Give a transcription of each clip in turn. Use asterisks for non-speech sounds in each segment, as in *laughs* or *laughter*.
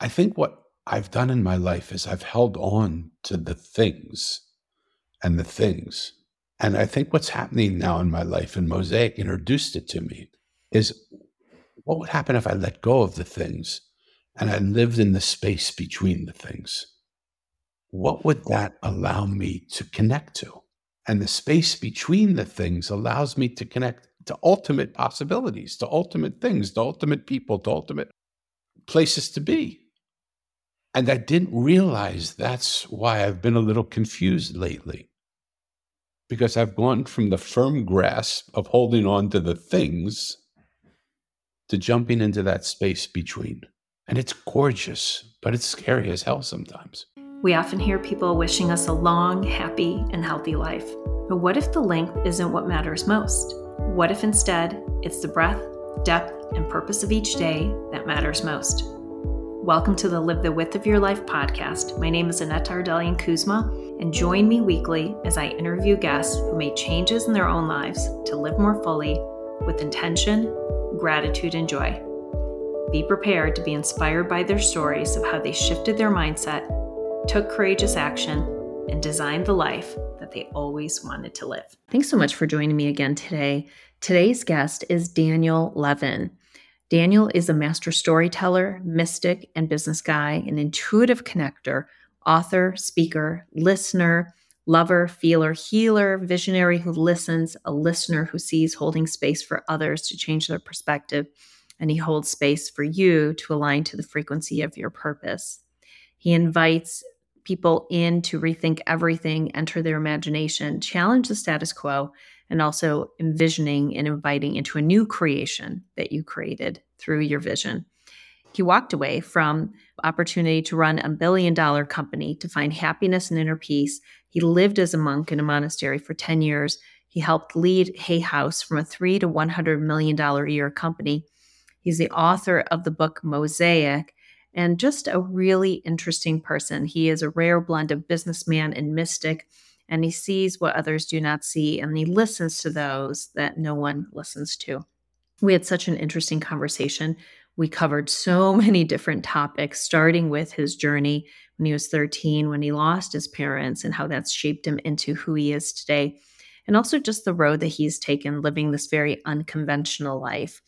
I think what I've done in my life is I've held on to the things and the things. And I think what's happening now in my life, and Mosaic introduced it to me, is what would happen if I let go of the things and I lived in the space between the things? What would that allow me to connect to? And the space between the things allows me to connect to ultimate possibilities, to ultimate things, to ultimate people, to ultimate places to be. And I didn't realize that's why I've been a little confused lately. Because I've gone from the firm grasp of holding on to the things to jumping into that space between. And it's gorgeous, but it's scary as hell sometimes. We often hear people wishing us a long, happy, and healthy life. But what if the length isn't what matters most? What if instead it's the breadth, depth, and purpose of each day that matters most? Welcome to the Live the Width of Your Life podcast. My name is Annette Ardelian Kuzma, and join me weekly as I interview guests who made changes in their own lives to live more fully with intention, gratitude, and joy. Be prepared to be inspired by their stories of how they shifted their mindset, took courageous action, and designed the life that they always wanted to live. Thanks so much for joining me again today. Today's guest is Daniel Levin. Daniel is a master storyteller, mystic, and business guy, an intuitive connector, author, speaker, listener, lover, feeler, healer, visionary who listens, a listener who sees holding space for others to change their perspective, and he holds space for you to align to the frequency of your purpose. He invites people in to rethink everything, enter their imagination, challenge the status quo, and also envisioning and inviting into a new creation that you created through your vision. He walked away from opportunity to run a billion dollar company to find happiness and inner peace. He lived as a monk in a monastery for 10 years. He helped lead Hay House from a 3 to 100 million dollar a year company. He's the author of the book Mosaic and just a really interesting person. He is a rare blend of businessman and mystic, and he sees what others do not see, and he listens to those that no one listens to. We had such an interesting conversation. We covered so *laughs* many different topics, starting with his journey when he was 13, when he lost his parents, and how that's shaped him into who he is today. And also just the road that he's taken, living this very unconventional life.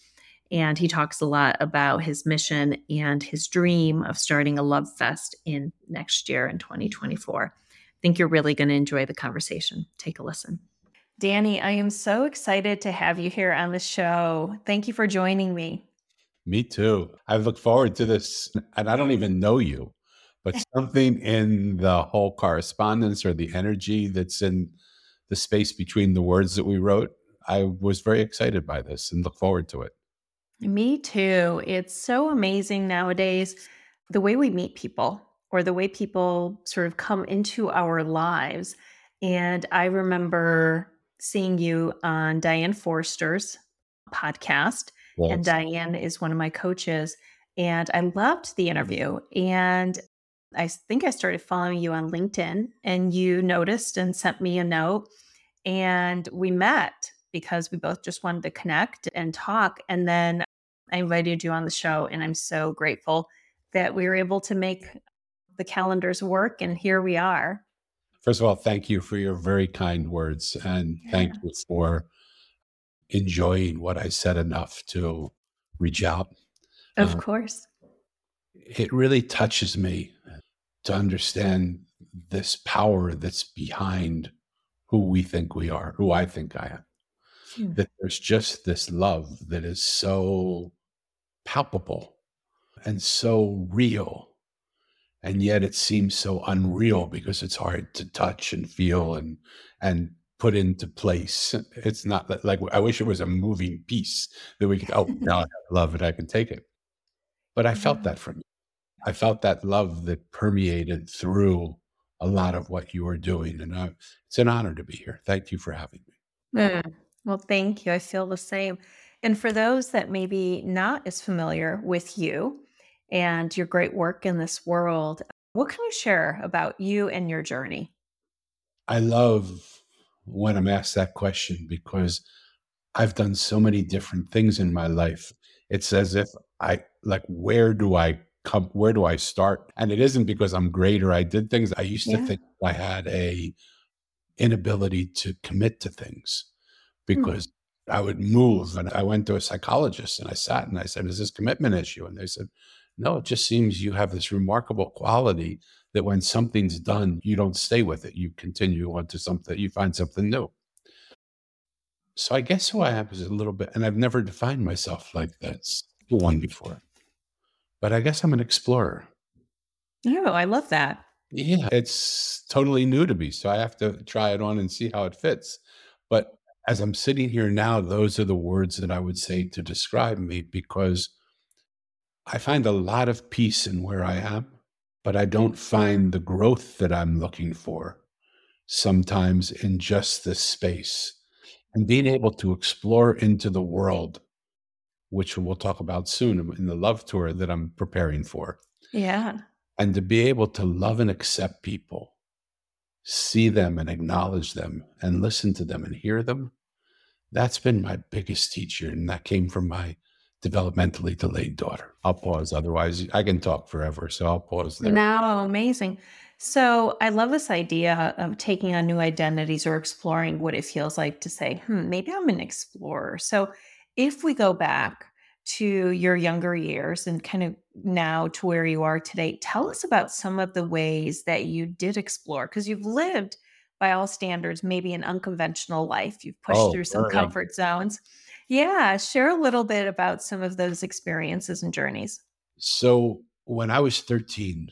And he talks a lot about his mission and his dream of starting a love fest in next year in 2024. I think you're really going to enjoy the conversation. Take a listen. Danny, I am so excited to have you here on the show. Thank you for joining me. Me too. I look forward to this. And I don't even know you, but *laughs* something in the whole correspondence or the energy that's in the space between the words that we wrote, I was very excited by this and look forward to it. Me too. It's so amazing nowadays the way we meet people or the way people sort of come into our lives. And I remember seeing you on Diane Forster's podcast. Yes. And Diane is one of my coaches. And I loved the interview. And I think I started following you on LinkedIn and you noticed and sent me a note. And we met because we both just wanted to connect and talk. And then I invited you on the show, and I'm so grateful that we were able to make the calendars work. And here we are. First of all, thank you for your very kind words. And yeah. thank you for enjoying what I said enough to reach out. Of uh, course. It really touches me to understand this power that's behind who we think we are, who I think I am. Hmm. That there's just this love that is so palpable and so real. And yet it seems so unreal because it's hard to touch and feel and and put into place. It's not like I wish it was a moving piece that we could oh *laughs* now I love it, I can take it. But I felt that from you. I felt that love that permeated through a lot of what you were doing. And I, it's an honor to be here. Thank you for having me. Mm. Well, thank you. I feel the same. And for those that maybe not as familiar with you and your great work in this world, what can you share about you and your journey? I love when I'm asked that question because I've done so many different things in my life. It's as if I like, where do I come where do I start? And it isn't because I'm great or I did things. I used to think I had a inability to commit to things Hmm. because I would move and I went to a psychologist and I sat and I said, Is this commitment issue? And they said, No, it just seems you have this remarkable quality that when something's done, you don't stay with it. You continue on to something, you find something new. So I guess who I am is a little bit, and I've never defined myself like this one before. But I guess I'm an explorer. Oh, I love that. Yeah, it's totally new to me. So I have to try it on and see how it fits. But as I'm sitting here now, those are the words that I would say to describe me because I find a lot of peace in where I am, but I don't find the growth that I'm looking for sometimes in just this space. And being able to explore into the world, which we'll talk about soon in the love tour that I'm preparing for Yeah. and to be able to love and accept people, see them and acknowledge them and listen to them and hear them, that's been my biggest teacher. And that came from my developmentally delayed daughter. I'll pause. Otherwise, I can talk forever. So I'll pause there. No, amazing. So I love this idea of taking on new identities or exploring what it feels like to say, hmm, maybe I'm an explorer. So if we go back to your younger years and kind of now to where you are today, tell us about some of the ways that you did explore because you've lived by all standards, maybe an unconventional life. You've pushed Oh, through some very comfort zones. Yeah, share a little bit about some of those experiences and journeys. So when I was 13,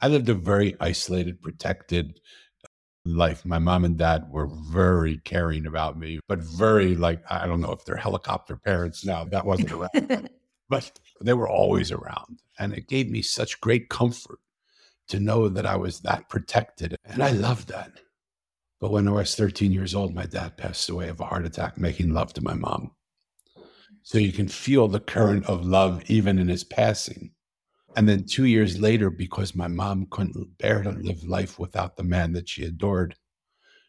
I lived a very isolated, protected uh, life. My mom and dad were very caring about me, but very like, I don't know if they're helicopter parents now. That wasn't around, *laughs* but they were always around. And it gave me such great comfort to know that I was that protected. And I loved that. But when I was 13 years old, my dad passed away of a heart attack making love to my mom. So you can feel the current of love even in his passing. And then two years later, because my mom couldn't bear to live life without the man that she adored,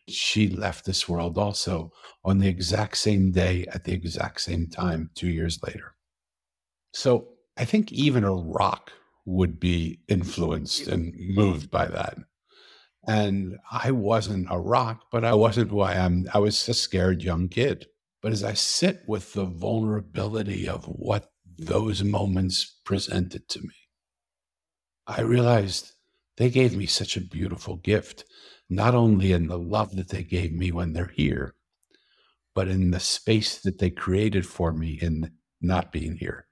she left this world also on the exact same day at the exact same time, two years later. So I think even a rock would be influenced and moved by that. And I wasn't a rock, but I wasn't who I am. I was a scared young kid. But as I sit with the vulnerability of what those moments presented to me, I realized they gave me such a beautiful gift, not only in the love that they gave me when they're here, but in the space that they created for me in not being here.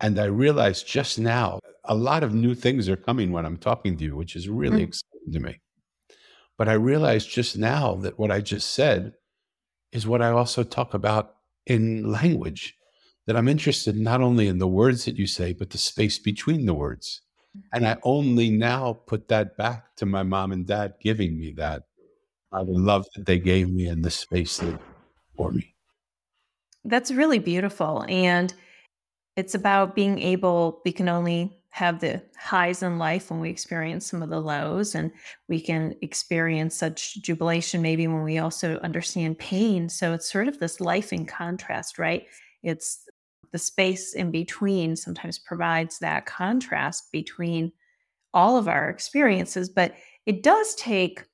And I realized just now, a lot of new things are coming when I'm talking to you, which is really Mm. exciting to me. But I realized just now that what I just said is what I also talk about in language, that I'm interested not only in the words that you say, but the space between the words. And I only now put that back to my mom and dad giving me that. I the love that they gave me and the space that for me. That's really beautiful. And it's about being able, we can only have the highs in life when we experience some of the lows, and we can experience such jubilation maybe when we also understand pain. So it's sort of this life in contrast, right? It's the space in between sometimes provides that contrast between all of our experiences, but it does take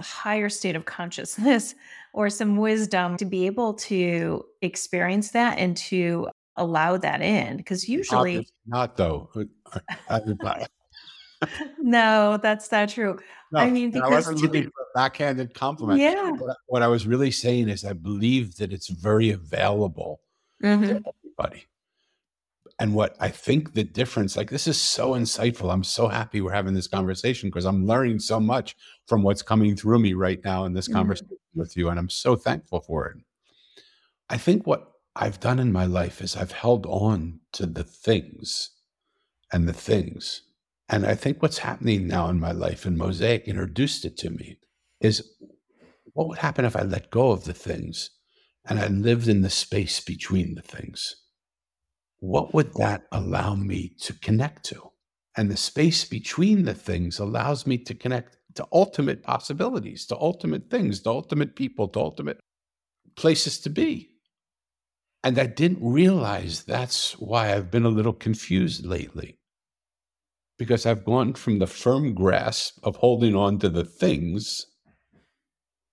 a higher state of consciousness or some wisdom to be able to experience that and to allow that in because usually Obviously not though. *laughs* No that's not true no, i mean and I because wasn't to looking for a backhanded compliment. yeah What, I- what I was really saying is, I believe that it's very available Mhm. to everybody. And what I think the difference, like this is so insightful. I'm so happy we're having this conversation because I'm learning so much from what's coming through me right now in this Mhm. conversation with you. And I'm so thankful for it. I think what I've done in my life is I've held on to the things and the things. And I think what's happening now in my life, and Mosaic introduced it to me, is what would happen if I let go of the things and I lived in the space between the things? What would that allow me to connect to? And the space between the things allows me to connect to ultimate possibilities, to ultimate things, to ultimate people, to ultimate places to be. And I didn't realize that's why I've been a little confused lately. Because I've gone from the firm grasp of holding on to the things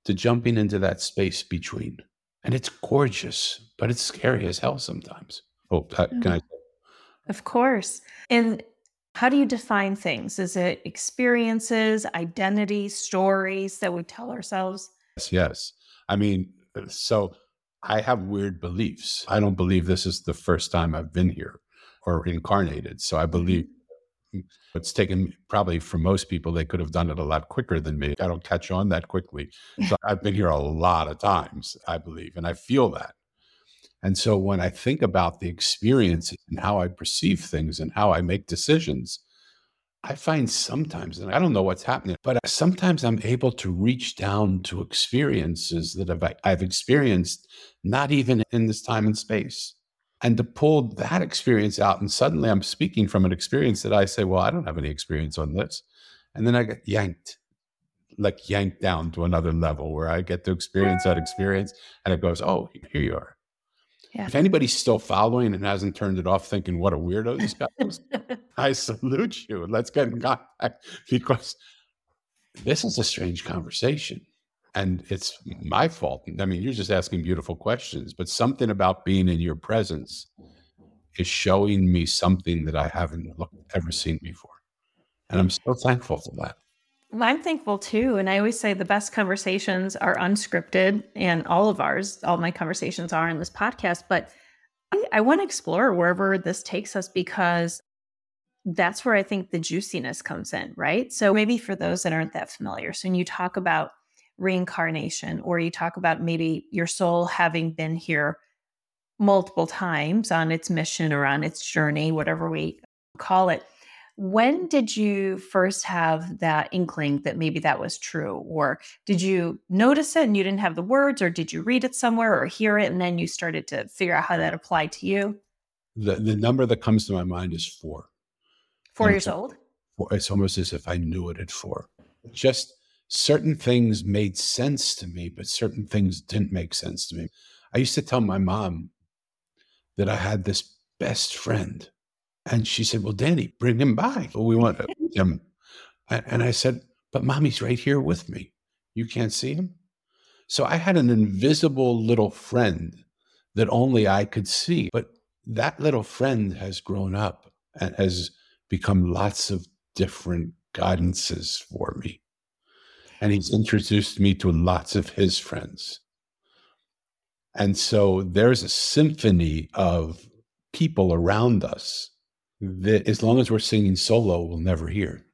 to jumping into that space between. And it's gorgeous, but it's scary as hell sometimes. Oh, uh, can I? Of course. And how do you define things? Is it experiences, identity, stories that we tell ourselves? Yes, yes. I mean, uh, so I have weird beliefs. I don't believe this is the first time I've been here or incarnated. So I believe mm-hmm. it's taken probably for most people, they could have done it a lot quicker than me. I don't catch on that quickly. So *laughs* I've been here a lot of times, I believe, and I feel that. And so when I think about the experience and how I perceive things and how I make decisions, I find sometimes, and I don't know what's happening, but sometimes I'm able to reach down to experiences that I've, I've experienced, not even in this time and space, and to pull that experience out. And suddenly I'm speaking from an experience that I say, well, I don't have any experience on this. And then I get yanked, like yanked down to another level where I get to experience that experience. And it goes, oh, here you are. Yeah. If anybody's still following and hasn't turned it off thinking, what a weirdo this guy is, *laughs* I salute you. Let's get in contact *laughs* because this is a strange conversation. And it's my fault. I mean, you're just asking beautiful questions, but something about being in your presence is showing me something that I haven't looked, ever seen before. And I'm so thankful for that. I'm thankful too. And I always say the best conversations are unscripted, and all of ours, all my conversations are in this podcast. But I, I want to explore wherever this takes us because that's where I think the juiciness comes in, right? So maybe for those that aren't that familiar, so when you talk about reincarnation, or you talk about maybe your soul having been here multiple times on its mission or on its journey, whatever we call it when did you first have that inkling that maybe that was true? Or did you notice it and you didn't have the words, or did you read it somewhere or hear it and then you started to figure out how that applied to you? The, the number that comes to my mind is four. Four years old? Four, it's almost as if I knew it at four. Just certain things made sense to me, but certain things didn't make sense to me. I used to tell my mom that I had this best friend and she said, Well, Danny, bring him by. We want *laughs* him. And I said, But mommy's right here with me. You can't see him? So I had an invisible little friend that only I could see. But that little friend has grown up and has become lots of different guidances for me. And he's introduced me to lots of his friends. And so there's a symphony of people around us that as long as we're singing solo, we'll never hear.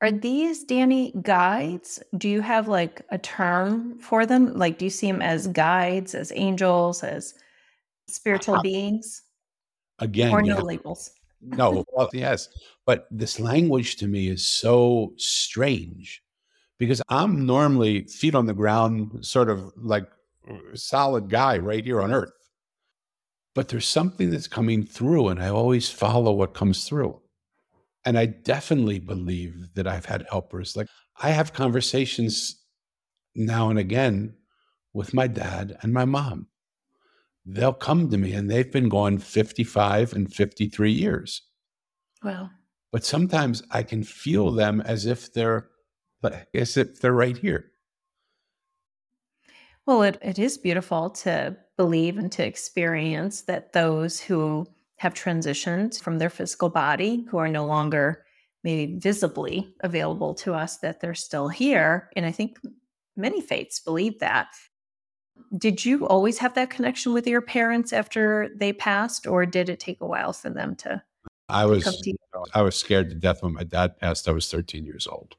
Are these Danny guides? Do you have like a term for them? Like, do you see them as guides, as angels, as spiritual uh, beings? Again, or no labels? no, well, yes, but this language to me is so strange because I'm normally feet on the ground, sort of like solid guy right here on earth but there's something that's coming through, and I always follow what comes through. And I definitely believe that I've had helpers. Like I have conversations now and again with my dad and my mom. They'll come to me and they've been gone 55 and 53 years. Wow. But sometimes I can feel them as if they're as if they're right here. Well, it, it is beautiful to believe and to experience that those who have transitioned from their physical body, who are no longer maybe visibly available to us, that they're still here. And I think many faiths believe that. Did you always have that connection with your parents after they passed, or did it take a while for them to? I was I was scared to death when my dad passed. I was 13 years old,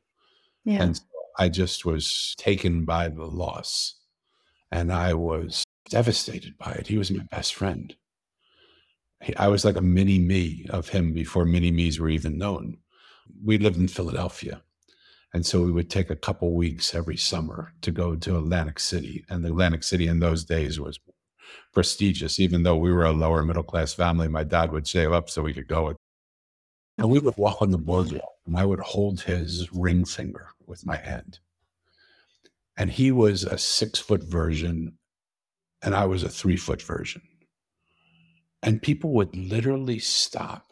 yeah. and I just was taken by the loss and I was devastated by it. He was my best friend. He, I was like a mini me of him before mini me's were even known. We lived in Philadelphia. And so we would take a couple weeks every summer to go to Atlantic City. And the Atlantic City in those days was prestigious. Even though we were a lower middle class family, my dad would save up so we could go. And we would walk on the boardwalk, and I would hold his ring finger with my hand. And he was a six foot version, and I was a three foot version. And people would literally stop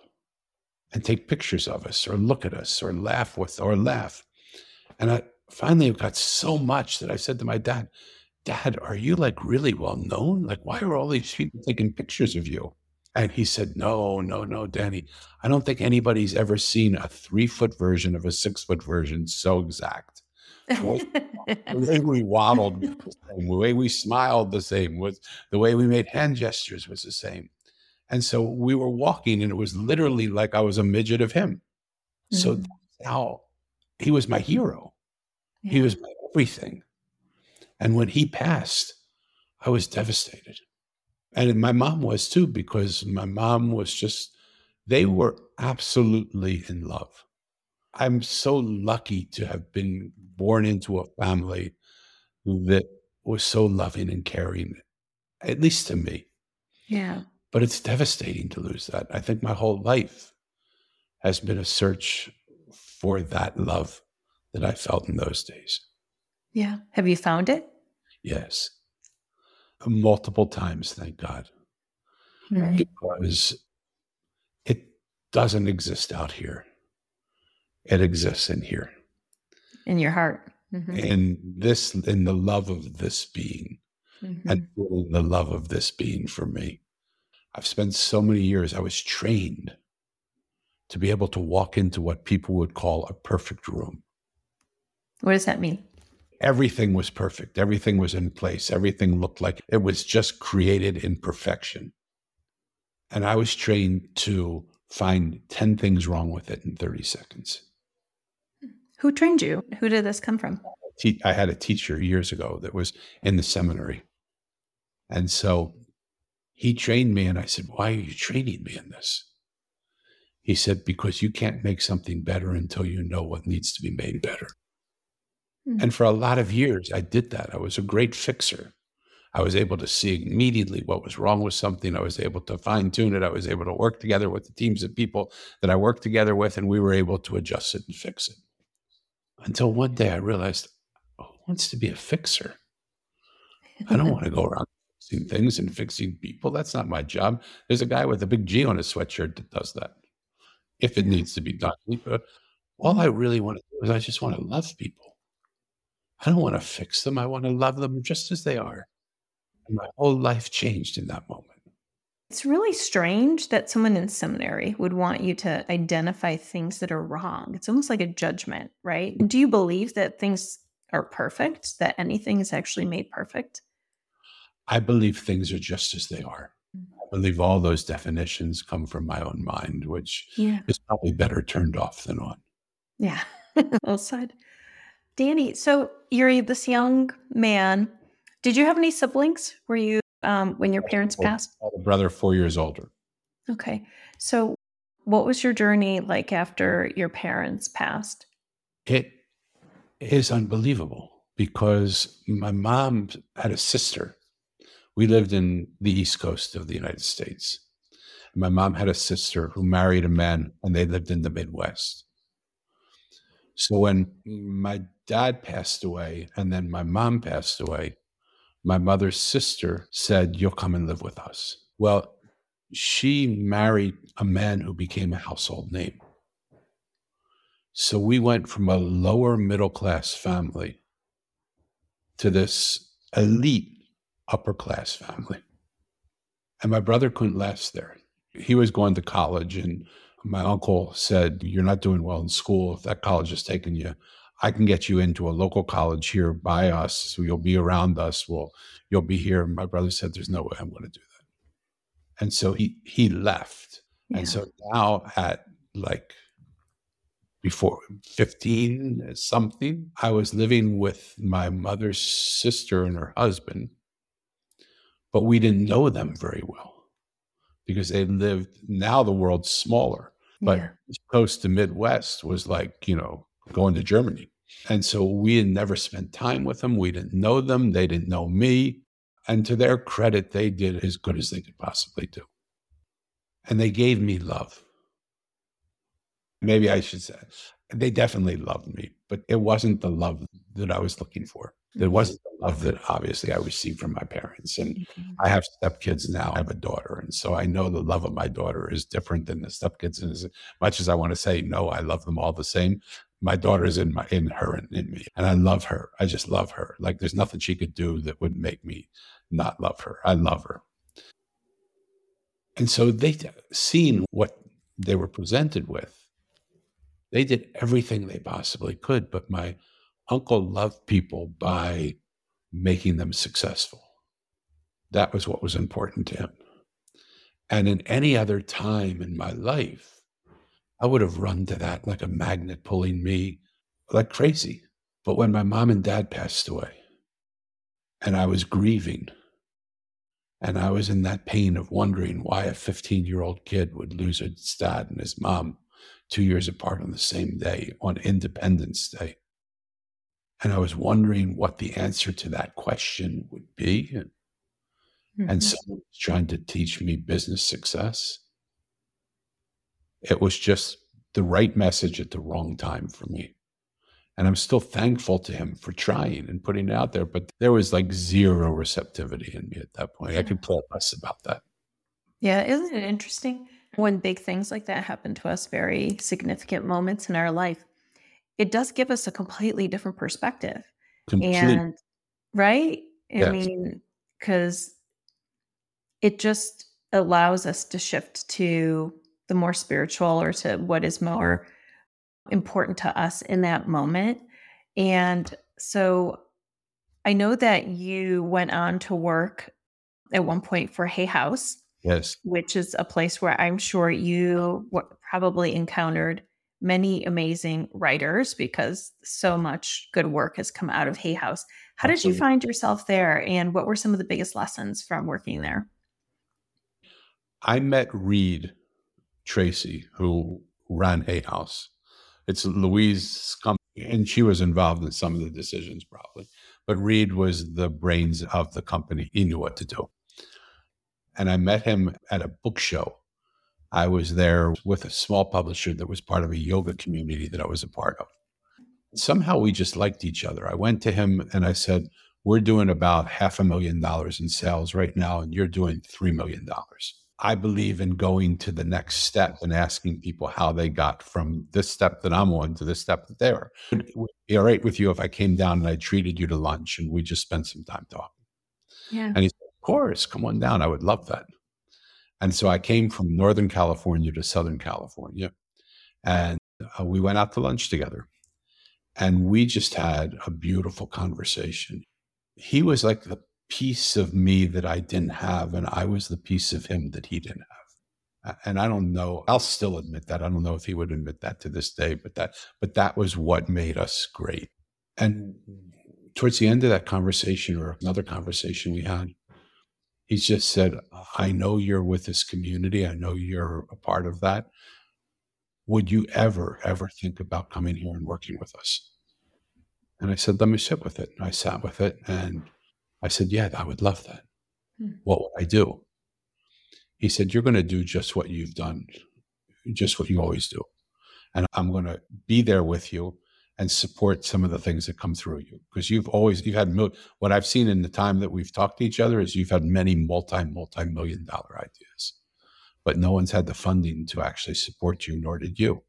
and take pictures of us or look at us or laugh with or laugh. And I finally got so much that I said to my dad, Dad, are you like really well known? Like, why are all these people taking pictures of you? And he said, No, no, no, Danny. I don't think anybody's ever seen a three foot version of a six foot version so exact. *laughs* the way we waddled, the way we smiled, the same. Was the way we made hand gestures was the same. And so we were walking, and it was literally like I was a midget of him. Mm-hmm. So now he was my hero. Yeah. He was my everything. And when he passed, I was devastated. And my mom was too, because my mom was just, they were absolutely in love. I'm so lucky to have been born into a family that was so loving and caring, at least to me. Yeah. But it's devastating to lose that. I think my whole life has been a search for that love that I felt in those days. Yeah. Have you found it? Yes. Multiple times, thank God. Right. Because it doesn't exist out here. It exists in here. In your heart. Mm-hmm. In this, in the love of this being. Mm-hmm. And the love of this being for me. I've spent so many years, I was trained to be able to walk into what people would call a perfect room. What does that mean? Everything was perfect. Everything was in place. Everything looked like it was just created in perfection. And I was trained to find 10 things wrong with it in 30 seconds. Who trained you? Who did this come from? I had a teacher years ago that was in the seminary. And so he trained me, and I said, Why are you training me in this? He said, Because you can't make something better until you know what needs to be made better. Mm-hmm. And for a lot of years, I did that. I was a great fixer. I was able to see immediately what was wrong with something. I was able to fine tune it. I was able to work together with the teams of people that I worked together with, and we were able to adjust it and fix it. Until one day I realized, oh, who wants to be a fixer? I don't want to go around *laughs* fixing things and fixing people. That's not my job. There's a guy with a big G on his sweatshirt that does that if it needs to be done. But all I really want to do is I just want to love people. I don't want to fix them. I want to love them just as they are. And my whole life changed in that moment. It's really strange that someone in seminary would want you to identify things that are wrong. It's almost like a judgment, right? Do you believe that things are perfect, that anything is actually made perfect? I believe things are just as they are. Mm. I believe all those definitions come from my own mind, which yeah. is probably better turned off than on. Yeah, *laughs* well said. Danny, so you're this young man. Did you have any siblings? Were you um, when your parents passed? a brother four years older. Okay, so what was your journey like after your parents passed? It is unbelievable because my mom had a sister we lived in the East Coast of the United States. My mom had a sister who married a man and they lived in the Midwest. So when my dad passed away and then my mom passed away, my mother's sister said, You'll come and live with us. Well, she married a man who became a household name. So we went from a lower middle class family to this elite upper class family. And my brother couldn't last there. He was going to college, and my uncle said, You're not doing well in school. If that college is taking you, I can get you into a local college here by us. So you'll be around us. Well, you'll be here. My brother said, There's no way I'm going to do that. And so he he left. Yeah. And so now at like before 15 something, I was living with my mother's sister and her husband but we didn't know them very well because they lived now the world's smaller but yeah. coast to midwest was like you know going to germany and so we had never spent time with them we didn't know them they didn't know me and to their credit they did as good as they could possibly do and they gave me love maybe I should say they definitely loved me, but it wasn't the love that I was looking for. It mm-hmm. wasn't the love that obviously I received from my parents. And mm-hmm. I have stepkids now. I have a daughter. And so I know the love of my daughter is different than the stepkids. And as much as I want to say, no, I love them all the same, my daughter is in my in her and in me. And I love her. I just love her. Like there's nothing she could do that would make me not love her. I love her. And so they seen what they were presented with they did everything they possibly could, but my uncle loved people by making them successful. That was what was important to him. And in any other time in my life, I would have run to that like a magnet pulling me like crazy. But when my mom and dad passed away and I was grieving, and I was in that pain of wondering why a 15 year old kid would lose his dad and his mom two years apart on the same day on Independence Day. And I was wondering what the answer to that question would be. Mm-hmm. And someone was trying to teach me business success. It was just the right message at the wrong time for me. And I'm still thankful to him for trying and putting it out there, but there was like zero receptivity in me at that point. I could care less about that. Yeah, isn't it interesting? when big things like that happen to us, very significant moments in our life, it does give us a completely different perspective. Complete. And right? I yes. mean, because it just allows us to shift to the more spiritual or to what is more important to us in that moment. And so I know that you went on to work at one point for Hay House. Yes. Which is a place where I'm sure you probably encountered many amazing writers because so much good work has come out of Hay House. How Absolutely. did you find yourself there and what were some of the biggest lessons from working there? I met Reid Tracy, who ran Hay House. It's Louise company, and she was involved in some of the decisions probably. But Reid was the brains of the company. He knew what to do and I met him at a book show. I was there with a small publisher that was part of a yoga community that I was a part of. Somehow we just liked each other. I went to him and I said, We're doing about half a million dollars in sales right now, and you're doing $3 million. I believe in going to the next step and asking people how they got from this step that I'm on to this step that they are. Would it be all right with you if I came down and I treated you to lunch and we just spent some time talking? Yeah. And he said, Of course, come on down. I would love that. And so I came from Northern California to Southern California, and uh, we went out to lunch together. And we just had a beautiful conversation. He was like the piece of me that I didn't have, and I was the piece of him that he didn't have. And I don't know, I'll still admit that. I don't know if he would admit that to this day, but that but that was what made us great. And towards the end of that conversation or another conversation we had, he just said, I know you're with this community. I know you're a part of that. Would you ever, ever think about coming here and working with us? And I said, let me sit with it. And I sat with it and I said, yeah, I would love that. Hmm. What would I do? He said, you're going to do just what you've done, just what you always do. And I'm going to be there with you and support some of the things that come through you because you've always you've had what i've seen in the time that we've talked to each other is you've had many multi multi million dollar ideas but no one's had the funding to actually support you nor did you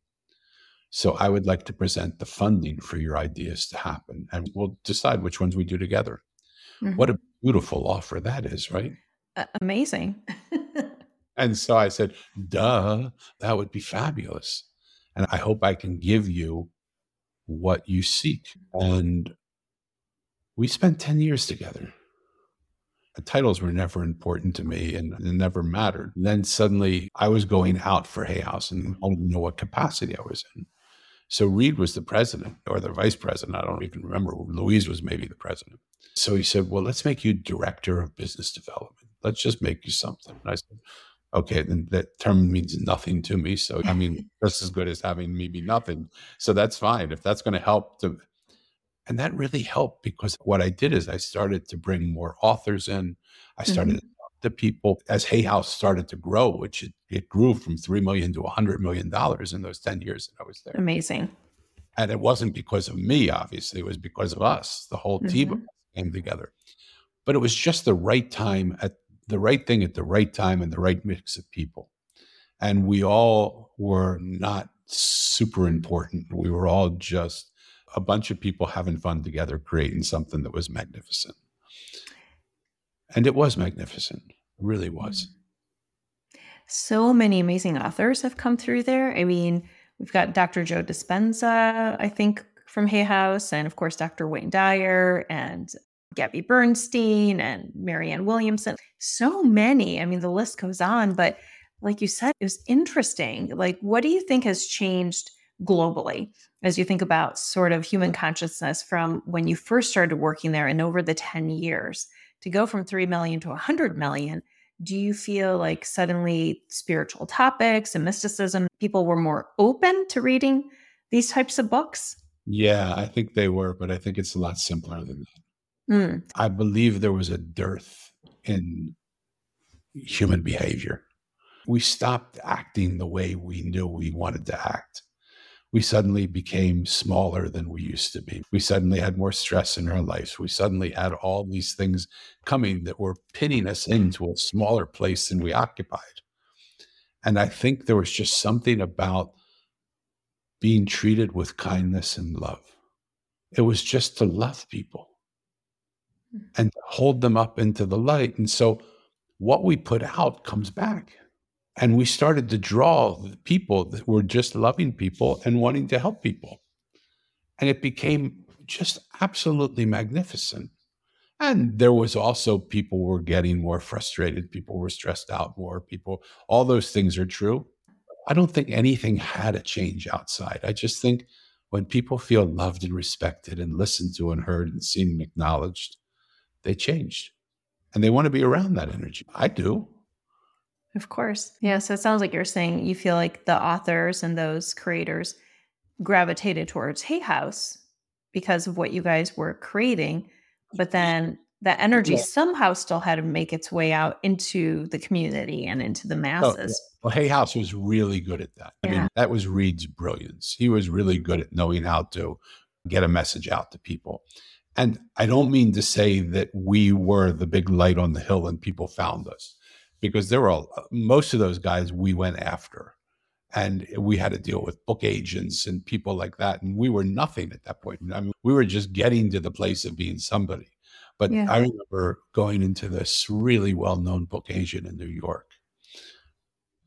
so i would like to present the funding for your ideas to happen and we'll decide which ones we do together mm-hmm. what a beautiful offer that is right uh, amazing *laughs* and so i said duh that would be fabulous and i hope i can give you what you seek. And we spent 10 years together. The titles were never important to me and it never mattered. then suddenly I was going out for Hay House and I didn't know what capacity I was in. So Reid was the president or the vice president. I don't even remember. Louise was maybe the president. So he said, Well, let's make you director of business development. Let's just make you something. And I said, okay, then that term means nothing to me. So, I mean, *laughs* just as good as having me be nothing. So that's fine. If that's going to help to, and that really helped because what I did is I started to bring more authors in. I started mm-hmm. To to people as Hay House started to grow, which it, it grew from three million to a hundred million dollars in those ten years that I was there. Amazing. And it wasn't because of me, obviously, it was because of us. The whole team mm-hmm. came together. But it was just the right time at the right thing at the right time and the right mix of people. And we all were not super important. We were all just a bunch of people having fun together, creating something that was magnificent. And it was magnificent, it really was. Mm. So many amazing authors have come through there. I mean, we've got Dr. Joe Dispenza, I think, from Hay House, and of course, Dr. Wayne Dyer and Gabby Bernstein and Marianne Williamson. So many. I mean, the list goes on, but like you said, it was interesting. Like, what do you think has changed globally as you think about sort of human consciousness from when you first started working there and over the 10 years to go from 3 million to 100 million? Do you feel like suddenly spiritual topics and mysticism, people were more open to reading these types of books? Yeah, I think they were, but I think it's a lot simpler than that. Mm. I believe there was a dearth in human behavior. We stopped acting the way we knew we wanted to act. We suddenly became smaller than we used to be. We suddenly had more stress in our lives. We suddenly had all these things coming that were pinning us into a smaller place than we occupied. And I think there was just something about being treated with kindness and love. It was just to love people hmm. and hold them up into the light. And so what we put out comes back. And we started to draw people that were just loving people and wanting to help people. And it became just absolutely magnificent. And there was also people were getting more frustrated, people were stressed out more, people, all those things are true. I don't think anything had a change outside. I just think when people feel loved and respected and listened to and heard and seen and acknowledged, they changed and they want to be around that energy. I do. Of course. Yeah. So it sounds like you're saying you feel like the authors and those creators gravitated towards Hay House because of what you guys were creating. But then that energy yeah. somehow still had to make its way out into the community and into the masses. Oh, yeah. Well, Hay House was really good at that. I mean, that was Reid's brilliance. He was really good at knowing how to get a message out to people. And I don't mean to say that we were the big light on the hill and people found us, because there were all, most of those guys we went after. And we had to deal with book agents and people like that. And we were nothing at that point. I mean, we were just getting to the place of being somebody. But yeah. I remember going into this really well known book agent in New York.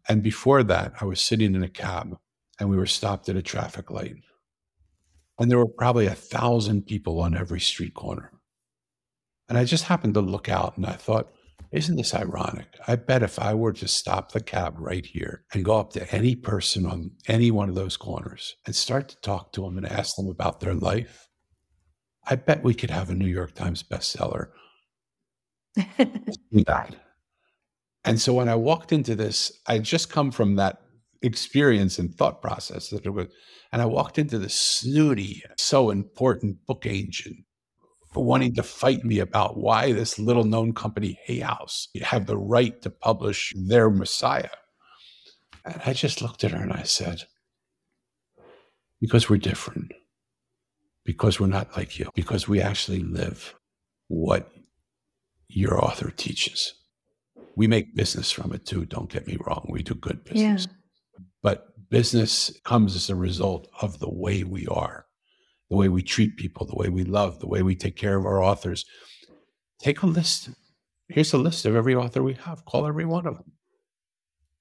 And before that, I was sitting in a cab and we were stopped at a traffic light. And there were probably a thousand people on every street corner. And I just happened to look out and I thought, isn't this ironic? I bet if I were to stop the cab right here and go up to any person on any one of those corners and start to talk to them and ask them about their life, I bet we could have a New York Times bestseller. *laughs* that. And so when I walked into this, I just come from that experience and thought process that it was and I walked into the snooty, so important book agent wanting to fight me about why this little known company, Hay House, have the right to publish their Messiah. And I just looked at her and I said, because we're different, because we're not like you, because we actually live what your author teaches. We make business from it too, don't get me wrong. We do good business. Yeah. But Business comes as a result of the way we are, the way we treat people, the way we love, the way we take care of our authors. Take a list. Here's a list of every author we have. Call every one of them.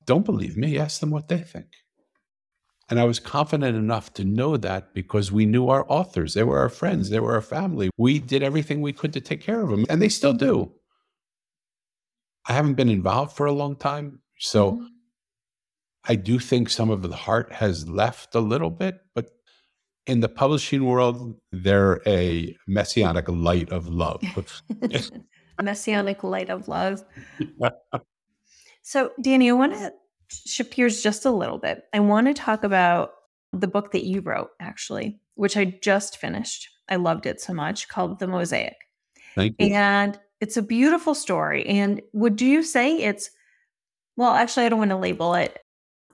Don't believe me, ask them what they think. And I was confident enough to know that because we knew our authors. They were our friends, they were our family. We did everything we could to take care of them, and they still do. I haven't been involved for a long time. So mm-hmm. I do think some of the heart has left a little bit, but in the publishing world, they're a messianic light of love. *laughs* messianic light of love. so, Danny, I want to shift gears just a little bit. I want to talk about the book that you wrote, actually, which I just finished. I loved it so much, called The Mosaic. Thank you. And it's a beautiful story. And would you say it's, well, actually, I don't want to label it.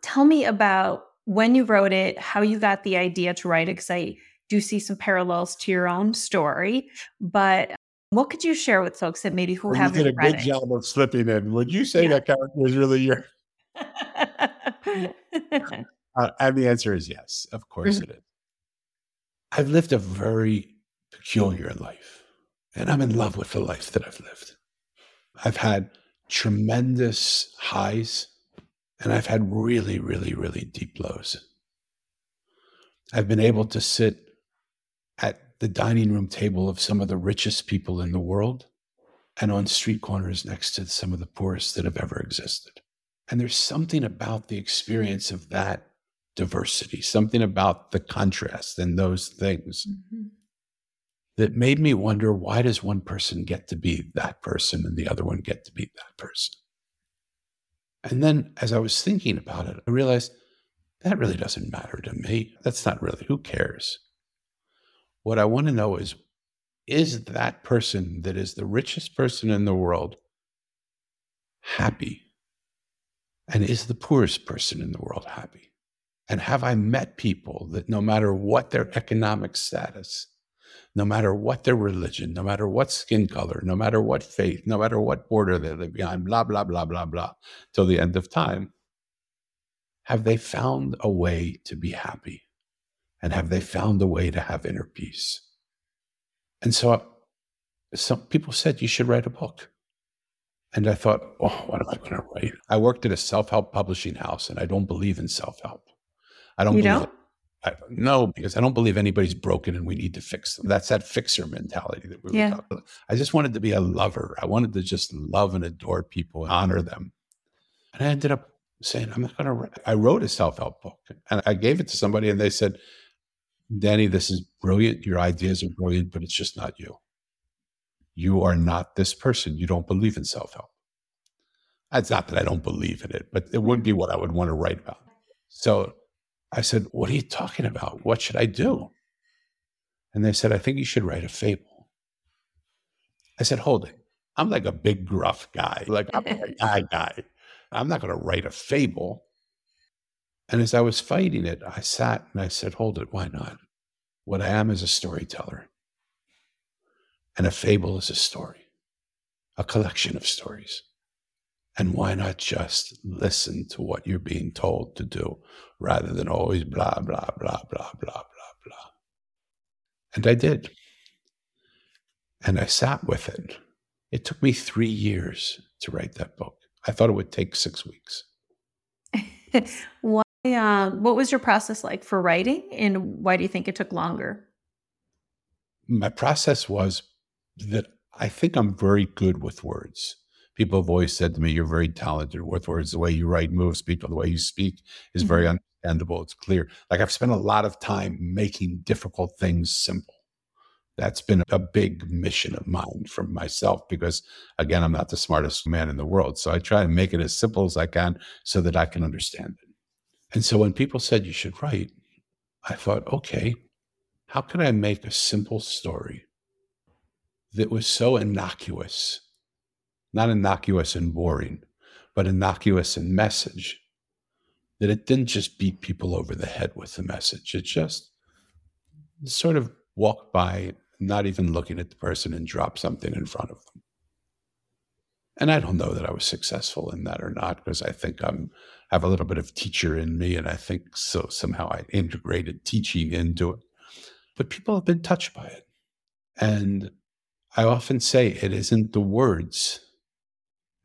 Tell me about when you wrote it, how you got the idea to write it, because I do see some parallels to your own story. But what could you share with folks that maybe who well, haven't did a good it? job of slipping in. Would you say yeah. that character is really your? *laughs* *laughs* uh, and the answer is yes. Of course mm-hmm. it is. I've lived a very peculiar life, and I'm in love with the life that I've lived. I've had tremendous highs, and I've had really, really, really deep lows. I've been able to sit at the dining room table of some of the richest people in the world and on street corners next to some of the poorest that have ever existed. And there's something about the experience of that diversity, something about the contrast and those things mm-hmm. that made me wonder why does one person get to be that person and the other one get to be that person? And then as I was thinking about it, I realized that really doesn't matter to me. That's not really, who cares? What I want to know is is that person that is the richest person in the world happy? And is the poorest person in the world happy? And have I met people that no matter what their economic status, no matter what their religion, no matter what skin color, no matter what faith, no matter what border they live behind, blah, blah, blah, blah, blah, till the end of time, have they found a way to be happy? And have they found a way to have inner peace? And so some people said you should write a book. And I thought, oh, what am I going to write? I worked at a self help publishing house and I don't believe in self help. I don't you believe don't? I, no, because I don't believe anybody's broken and we need to fix them. That's that fixer mentality that we yeah. were talking about. I just wanted to be a lover. I wanted to just love and adore people and honor them. And I ended up saying, I'm not going to, I wrote a self help book and I gave it to somebody and they said, Danny, this is brilliant. Your ideas are brilliant, but it's just not you. You are not this person. You don't believe in self help. It's not that I don't believe in it, but it wouldn't be what I would want to write about. So I said, What are you talking about? What should I do? And they said, I think you should write a fable. I said, Hold it. I'm like a big, gruff guy. Like, I'm a *laughs* guy guy. I'm not going to write a fable. And as I was fighting it, I sat and I said, Hold it, why not? What I am is a storyteller. And a fable is a story, a collection of stories. And why not just listen to what you're being told to do rather than always blah, blah, blah, blah, blah, blah, blah. And I did. And I sat with it. It took me three years to write that book. I thought it would take six weeks. *laughs* why uh, what was your process like for writing, and why do you think it took longer? My process was that I think I'm very good with words. People have always said to me, "You're very talented with words. The way you write moves people. The way you speak is mm-hmm. very understandable. It's clear." Like I've spent a lot of time making difficult things simple. That's been a big mission of mine for myself because, again, I'm not the smartest man in the world. So I try to make it as simple as I can so that I can understand it. And so when people said you should write, I thought, okay, how can I make a simple story that was so innocuous, not innocuous and boring, but innocuous in message, that it didn't just beat people over the head with the message. It just sort of walked by, not even looking at the person and drop something in front of them. And I don't know that I was successful in that or not because I think I'm have a little bit of teacher in me, and I think so somehow I integrated teaching into it. But people have been touched by it, and I often say it isn't the words;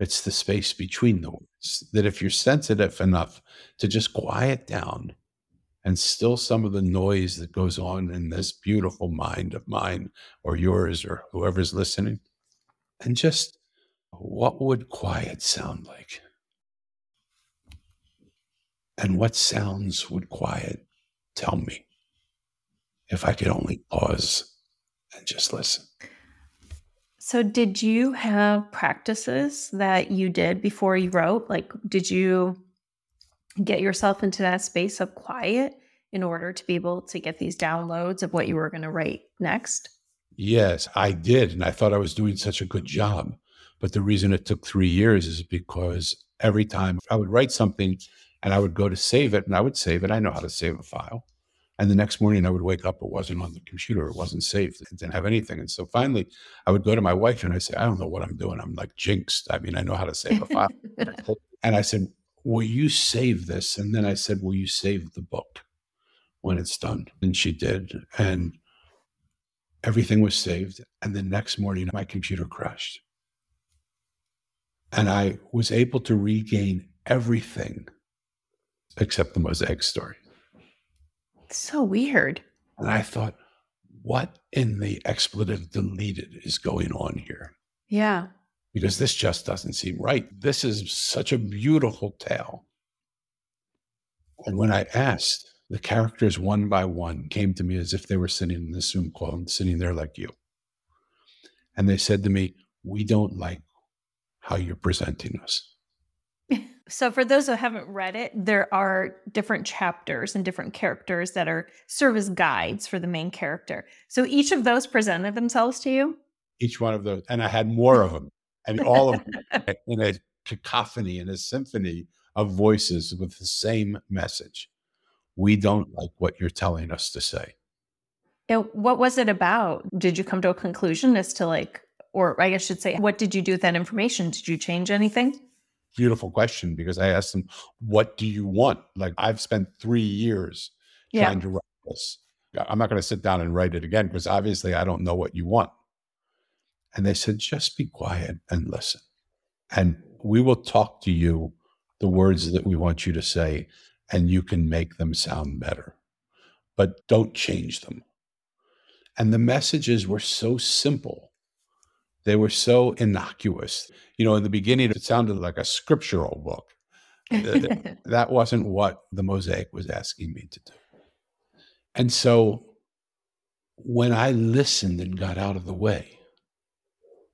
it's the space between the words. That if you're sensitive enough to just quiet down and still some of the noise that goes on in this beautiful mind of mine or yours or whoever's listening, and just what would quiet sound like? And what sounds would quiet tell me if I could only pause and just listen? So, did you have practices that you did before you wrote? Like, did you get yourself into that space of quiet in order to be able to get these downloads of what you were going to write next? Yes, I did. And I thought I was doing such a good job. But the reason it took three years is because every time I would write something and I would go to save it and I would save it. I know how to save a file. And the next morning I would wake up, it wasn't on the computer, it wasn't saved, it didn't have anything. And so finally I would go to my wife and I say, I don't know what I'm doing. I'm like jinxed. I mean, I know how to save a file. *laughs* and I said, Will you save this? And then I said, Will you save the book when it's done? And she did. And everything was saved. And the next morning my computer crashed. And I was able to regain everything except the mosaic story. So weird. And I thought, what in the expletive deleted is going on here? Yeah. Because this just doesn't seem right. This is such a beautiful tale. And when I asked, the characters one by one came to me as if they were sitting in the Zoom call and sitting there like you. And they said to me, We don't like how you're presenting us. So, for those who haven't read it, there are different chapters and different characters that are serve as guides for the main character. So, each of those presented themselves to you. Each one of those, and I had more of them, and all of them *laughs* in a cacophony, in a symphony of voices with the same message. We don't like what you're telling us to say. what was it about? Did you come to a conclusion as to like, or I guess I should say, what did you do with that information? Did you change anything? Beautiful question because I asked them, What do you want? Like, I've spent three years Yeah. trying to write this. I'm not going to sit down and write it again because obviously I don't know what you want. And they said, Just be quiet and listen. And we will talk to you the words that we want you to say, and you can make them sound better, but don't change them. And the messages were so simple. They were so innocuous. You know, in the beginning, it sounded like a scriptural book. *laughs* That wasn't what the mosaic was asking me to do. And so when I listened and got out of the way,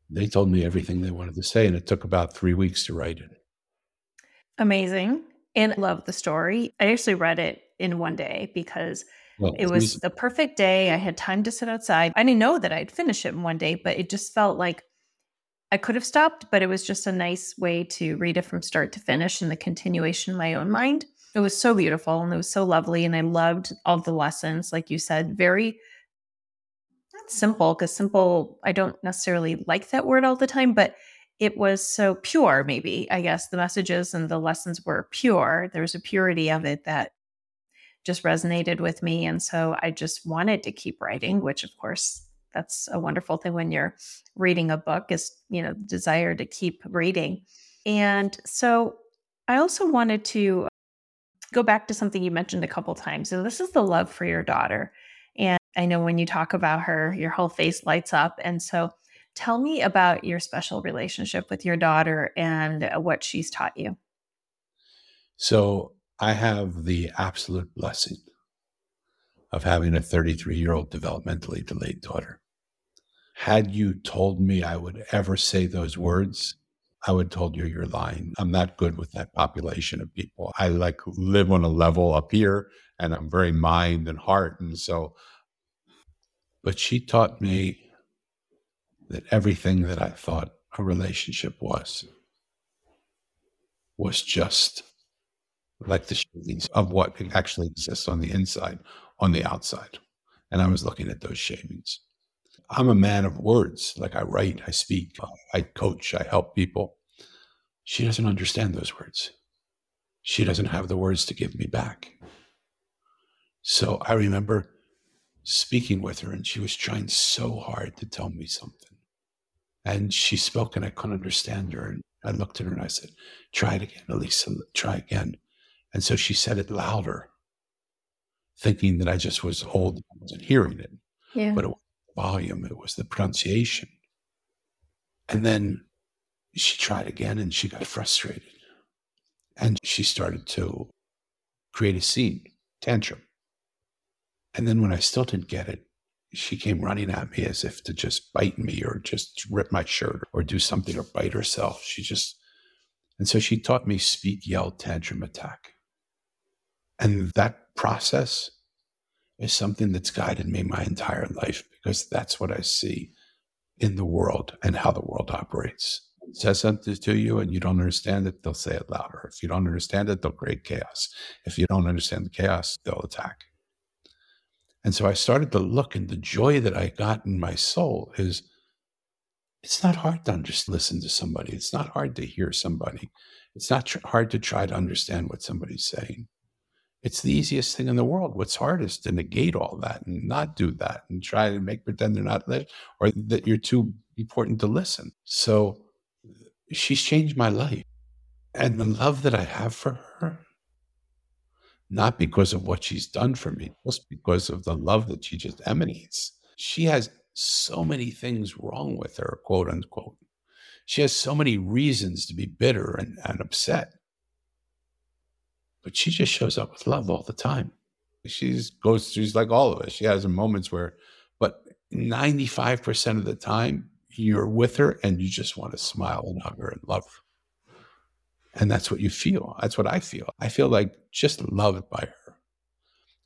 they told me everything they wanted to say, and it took about three weeks to write it. Amazing. And I love the story. I actually read it in one day because Well, it was the perfect day. I had time to sit outside. I didn't know that I'd finish it in one day, but it just felt like I could have stopped, but it was just a nice way to read it from start to finish and the continuation in my own mind. It was so beautiful and it was so lovely. And I loved all the lessons, like you said, very not simple, because simple, I don't necessarily like that word all the time, but it was so pure, maybe. I guess the messages and the lessons were pure. There was a purity of it that just resonated with me. And so I just wanted to keep writing, which of course that's a wonderful thing when you're reading a book is, you know, the desire to keep reading. And so I also wanted to go back to something you mentioned a couple times. And this is the love for your daughter. And I know when you talk about her, your whole face lights up. And so tell me about your special relationship with your daughter and uh, what she's taught you. So I have the absolute blessing of having a 33 year old developmentally delayed daughter. Had you told me I would ever say those words, I would told you you're lying. I'm not good with that population of people. I like live on a level up here and I'm very mind and heart. And so, but she taught me that everything that I thought a relationship was, was just like the shavings of what actually exists on the inside, on the outside. And I was looking at those shavings. I'm a man of words. Like I write, I speak, I coach, I help people. She doesn't understand those words. She doesn't have the words to give me back. So I remember speaking with her, and she was trying so hard to tell me something. And she spoke, and I couldn't understand her. And I looked at her and I said, Try it again, Elisa, try again. And so she said it louder, thinking that I just was old and wasn't hearing it. Yeah. But it was the volume, it was the pronunciation. And then she tried again and she got frustrated. And she started to create a scene, tantrum. And then when I still didn't get it, she came running at me as if to just bite me or just rip my shirt or do something or bite herself. She just, and so she taught me speak, yell, tantrum, attack. And that process is something that's guided me my entire life because that's what I see in the world and how the world operates. says something to you and you don't understand it, they'll say it louder. If you don't understand it, they'll create chaos. If you don't understand the chaos, they'll attack. And so I started to look, and the joy that I got in my soul is it's not hard to just listen to somebody. It's not hard to hear somebody. It's not tr- hard to try to understand what somebody's saying. It's the easiest thing in the world. What's hardest to negate all that and not do that and try to make pretend they're not there or that you're too important to listen. So she's changed my life. And the love that I have for her, not because of what she's done for me, just because of the love that she just emanates. She has so many things wrong with her, quote unquote. She has so many reasons to be bitter and, and upset but she just shows up with love all the time. She goes she's like all of us. She has moments where, but 95% of the time, you're with her and you just want to smile and hug her and love her. And that's what you feel. That's what I feel. I feel like just loved by her.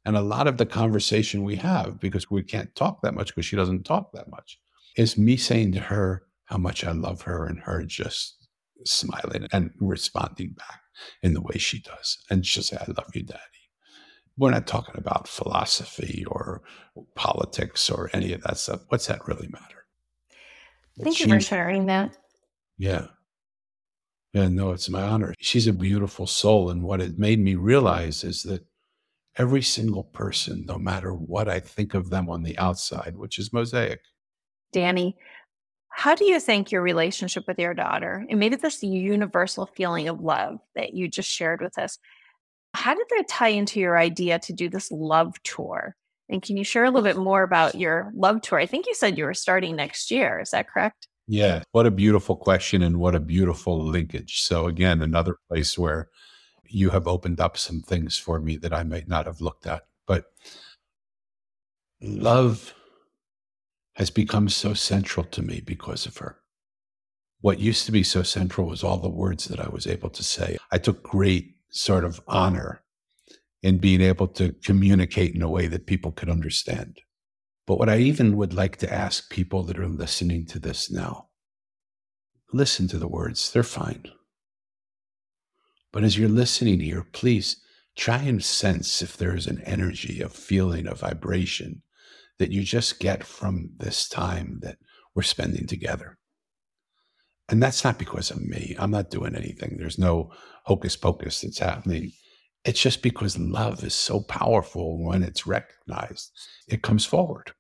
And a lot of the conversation we have, because we can't talk that much because she doesn't talk that much, is me saying to her how much I love her and her just smiling and responding back in the way she does. And she'll say, I love you, daddy. We're not talking about philosophy or politics or any of that stuff. What's that really matter? Thank she, you for sharing that. Yeah. Yeah, no, it's my honor. She's a beautiful soul. And what it made me realize is that every single person, no matter what I think of them on the outside, which is mosaic. Danny, how do you think your relationship with your daughter and maybe this universal feeling of love that you just shared with us, how did that tie into your idea to do this love tour? And can you share a little bit more about your love tour? I think you said you were starting next year. Is that correct? Yeah. What a beautiful question and what a beautiful linkage. So, again, another place where you have opened up some things for me that I might not have looked at. But love has become so central to me because of her. What used to be so central was all the words that I was able to say. I took great sort of honor in being able to communicate in a way that people could understand. But what I even would like to ask people that are listening to this now listen to the words, they're fine. But as you're listening here, please try and sense if there is an energy, a feeling, a vibration that you just get from this time that we're spending together. And that's not because of me. I'm not doing anything. There's no hocus pocus that's happening. It's just because love is so powerful when it's recognized, it comes forward.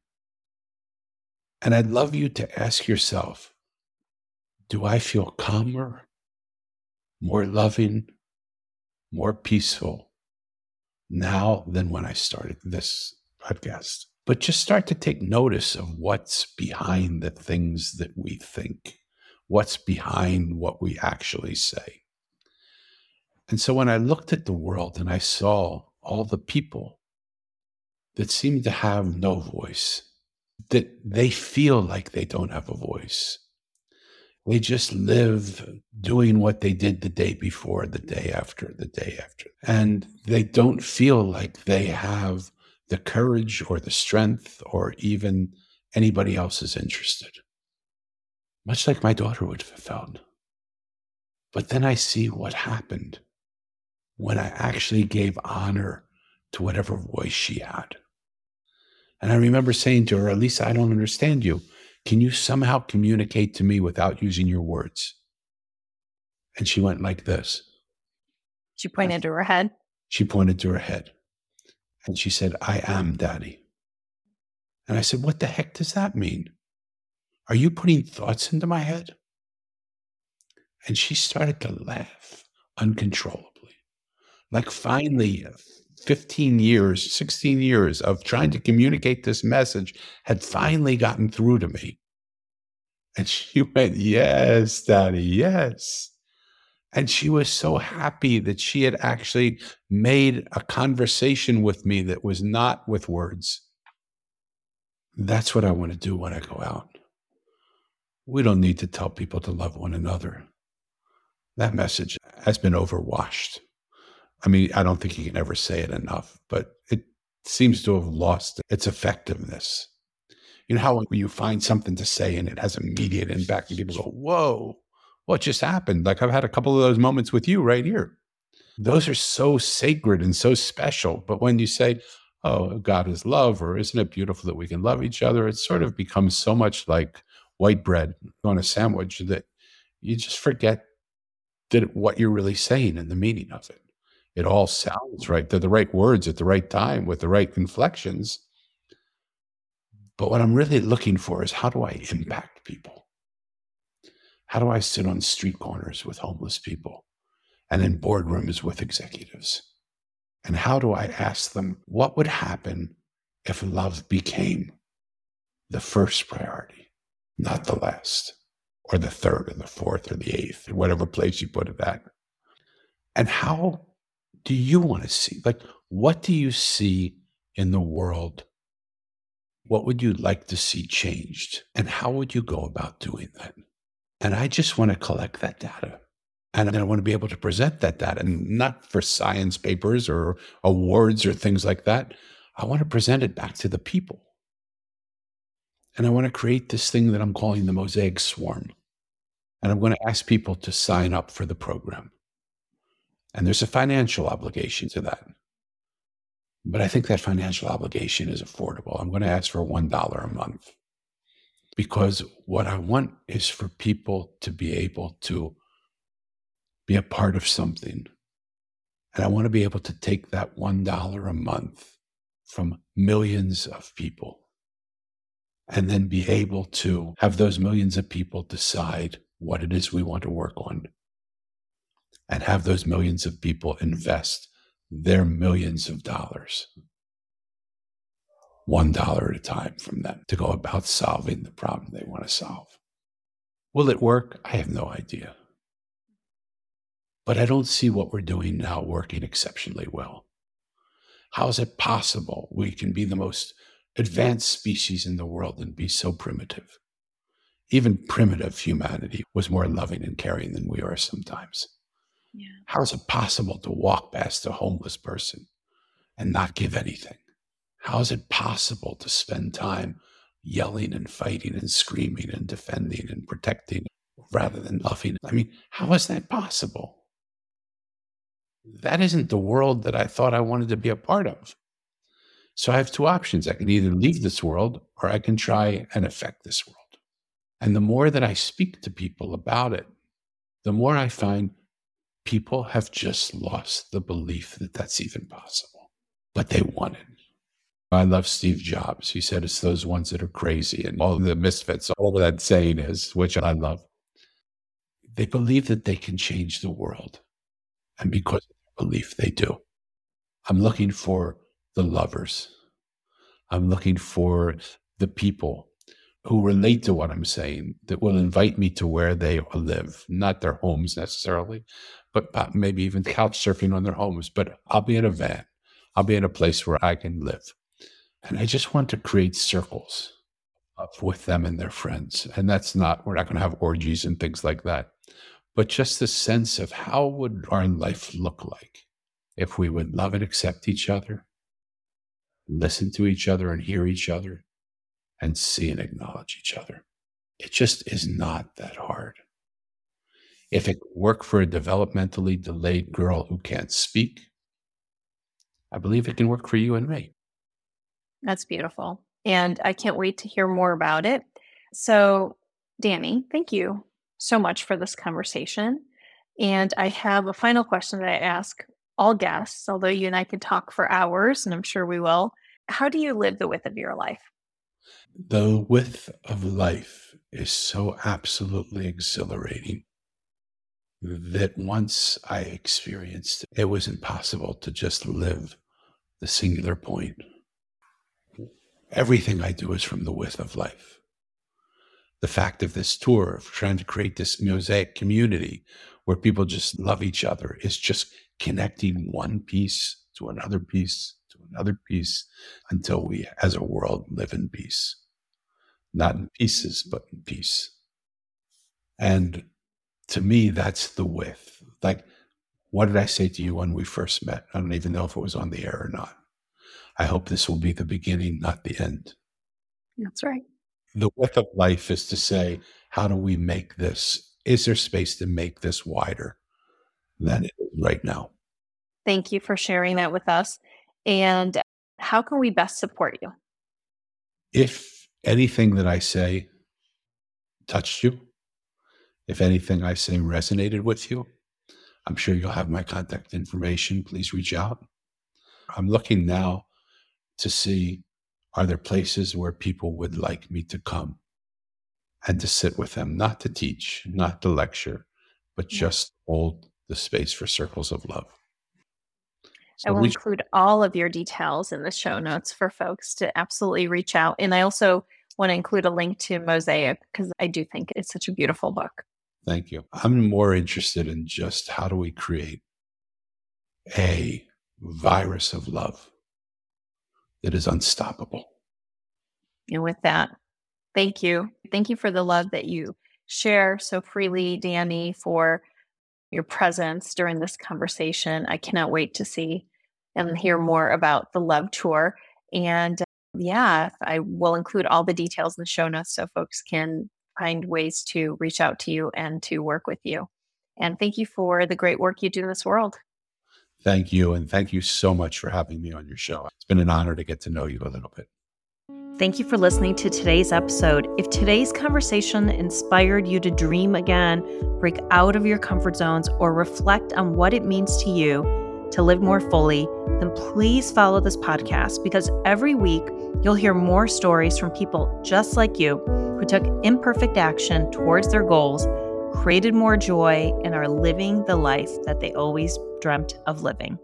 And I'd love you to ask yourself do I feel calmer, more loving, more peaceful now than when I started this podcast? But just start to take notice of what's behind the things that we think, what's behind what we actually say. And so when I looked at the world and I saw all the people that seem to have no voice, that they feel like they don't have a voice. They just live doing what they did the day before, the day after, the day after. And they don't feel like they have the courage or the strength or even anybody else is interested. Much like my daughter would have felt. But then I see what happened when I actually gave honor to whatever voice she had. And I remember saying to her, Elisa, I don't understand you. Can you somehow communicate to me without using your words? And she went like this. She pointed to her head. She pointed to her head. And she said, I am daddy. And I said, What the heck does that mean? Are you putting thoughts into my head? And she started to laugh uncontrollably. Like finally, 15 years, 16 years of trying to communicate this message had finally gotten through to me. And she *laughs* went, Yes, daddy, yes. And she was so happy that she had actually made a conversation with me that was not with words. That's what I want to do when I go out. We don't need to tell people to love one another. That message has been overwashed. I mean, I don't think you can ever say it enough, but it seems to have lost its effectiveness. You know how when you find something to say and it has immediate impact, and people go, Whoa, what just happened? Like I've had a couple of those moments with you right here. Those are so sacred and so special. But when you say, Oh, God is love, or isn't it beautiful that we can love each other? It sort of becomes so much like white bread on a sandwich that you just forget that what you're really saying and the meaning of it. It all sounds right. They're the right words at the right time with the right inflections. But what I'm really looking for is how do I impact people? How do I sit on street corners with homeless people and in boardrooms with executives? And how do I ask them what would happen if love became the first priority, not the last, or the third, or the fourth, or the eighth, or whatever place you put it at? And how do you want to see? Like, what do you see in the world? What would you like to see changed? And how would you go about doing that? And I just want to collect that data. And I want to be able to present that data, and not for science papers or awards or things like that. I want to present it back to the people. And I want to create this thing that I'm calling the Mosaic Swarm. And I'm going to ask people to sign up for the program. And there's a financial obligation to that. But I think that financial obligation is affordable. I'm going to ask for $1 a month because what I want is for people to be able to be a part of something. And I want to be able to take that $1 a month from millions of people and then be able to have those millions of people decide what it is we want to work on and have those millions of people invest their millions of dollars, one dollar at a time from them to go about solving the problem they want to solve. Will it work? I have no idea. But I don't see what we're doing now working exceptionally well. How is it possible we can be the most advanced species in the world and be so primitive? Even primitive humanity was more loving and caring than we are sometimes. Yeah. How is it possible to walk past a homeless person and not give anything? How is it possible to spend time yelling and fighting and screaming and defending and protecting rather than loving? I mean, how is that possible? That isn't the world that I thought I wanted to be a part of. So I have two options. I can either leave this world or I can try and affect this world. And the more that I speak to people about it, the more I find people have just lost the belief that that's even possible, but they want it. I love Steve Jobs. He said it's those ones that are crazy and all the misfits, all that saying is, which I love. They believe that they can change the world. And because of their belief, they do. I'm looking for the lovers. I'm looking for the people who relate to what I'm saying that will invite me to where they live, not their homes necessarily, but uh, maybe even couch surfing on their homes. But I'll be in a van. I'll be in a place where I can live. And I just want to create circles with them and their friends. And that's not, we're not going to have orgies and things like that. But just the sense of how would our life look like if we would love and accept each other, listen to each other and hear each other, and see and acknowledge each other. It just is not that hard. If it worked for a developmentally delayed girl who can't speak, I believe it can work for you and me. That's beautiful. And I can't wait to hear more about it. So, Danny, thank you so much for this conversation. And I have a final question that I ask all guests, although you and I could talk for hours, and I'm sure we will. How do you live the width of your life? The width of life is so absolutely exhilarating that once I experienced it it was impossible to just live the singular point. Everything I do is from the width of life. The fact of this tour, of trying to create this mosaic community where people just love each other, is just connecting one piece to another piece to another piece until we, as a world, live in peace. Not in pieces, but in peace. And to me, that's the width. Like, what did I say to you when we first met? I don't even know if it was on the air or not. I hope this will be the beginning, not the end. That's right. The width of life is to say, how do we make this? Is there space to make this wider than it is right now? Thank you for sharing that with us. And how can we best support you? If anything that I say touched you, if anything I say resonated with you, I'm sure you'll have my contact information. Please reach out. I'm looking now to see are there places where people would like me to come and to sit with them, not to teach, not to lecture, but just hold the space for circles of love. So I will reach- include all of your details in the show notes for folks to absolutely reach out. And I also want to include a link to Mosaic because I do think it's such a beautiful book. Thank you. I'm more interested in just how do we create a virus of love that is unstoppable. And with that, thank you. Thank you for the love that you share so freely, Danny, for your presence during this conversation. I cannot wait to see and hear more about the Love Tour. And uh, yeah, I will include all the details in the show notes so folks can find ways to reach out to you and to work with you. And thank you for the great work you do in this world. Thank you. And thank you so much for having me on your show. It's been an honor to get to know you a little bit. Thank you for listening to today's episode. If today's conversation inspired you to dream again, break out of your comfort zones, or reflect on what it means to you to live more fully, then please follow this podcast because every week you'll hear more stories from people just like you who took imperfect action towards their goals, created more joy, and are living the life that they always dreamt of living.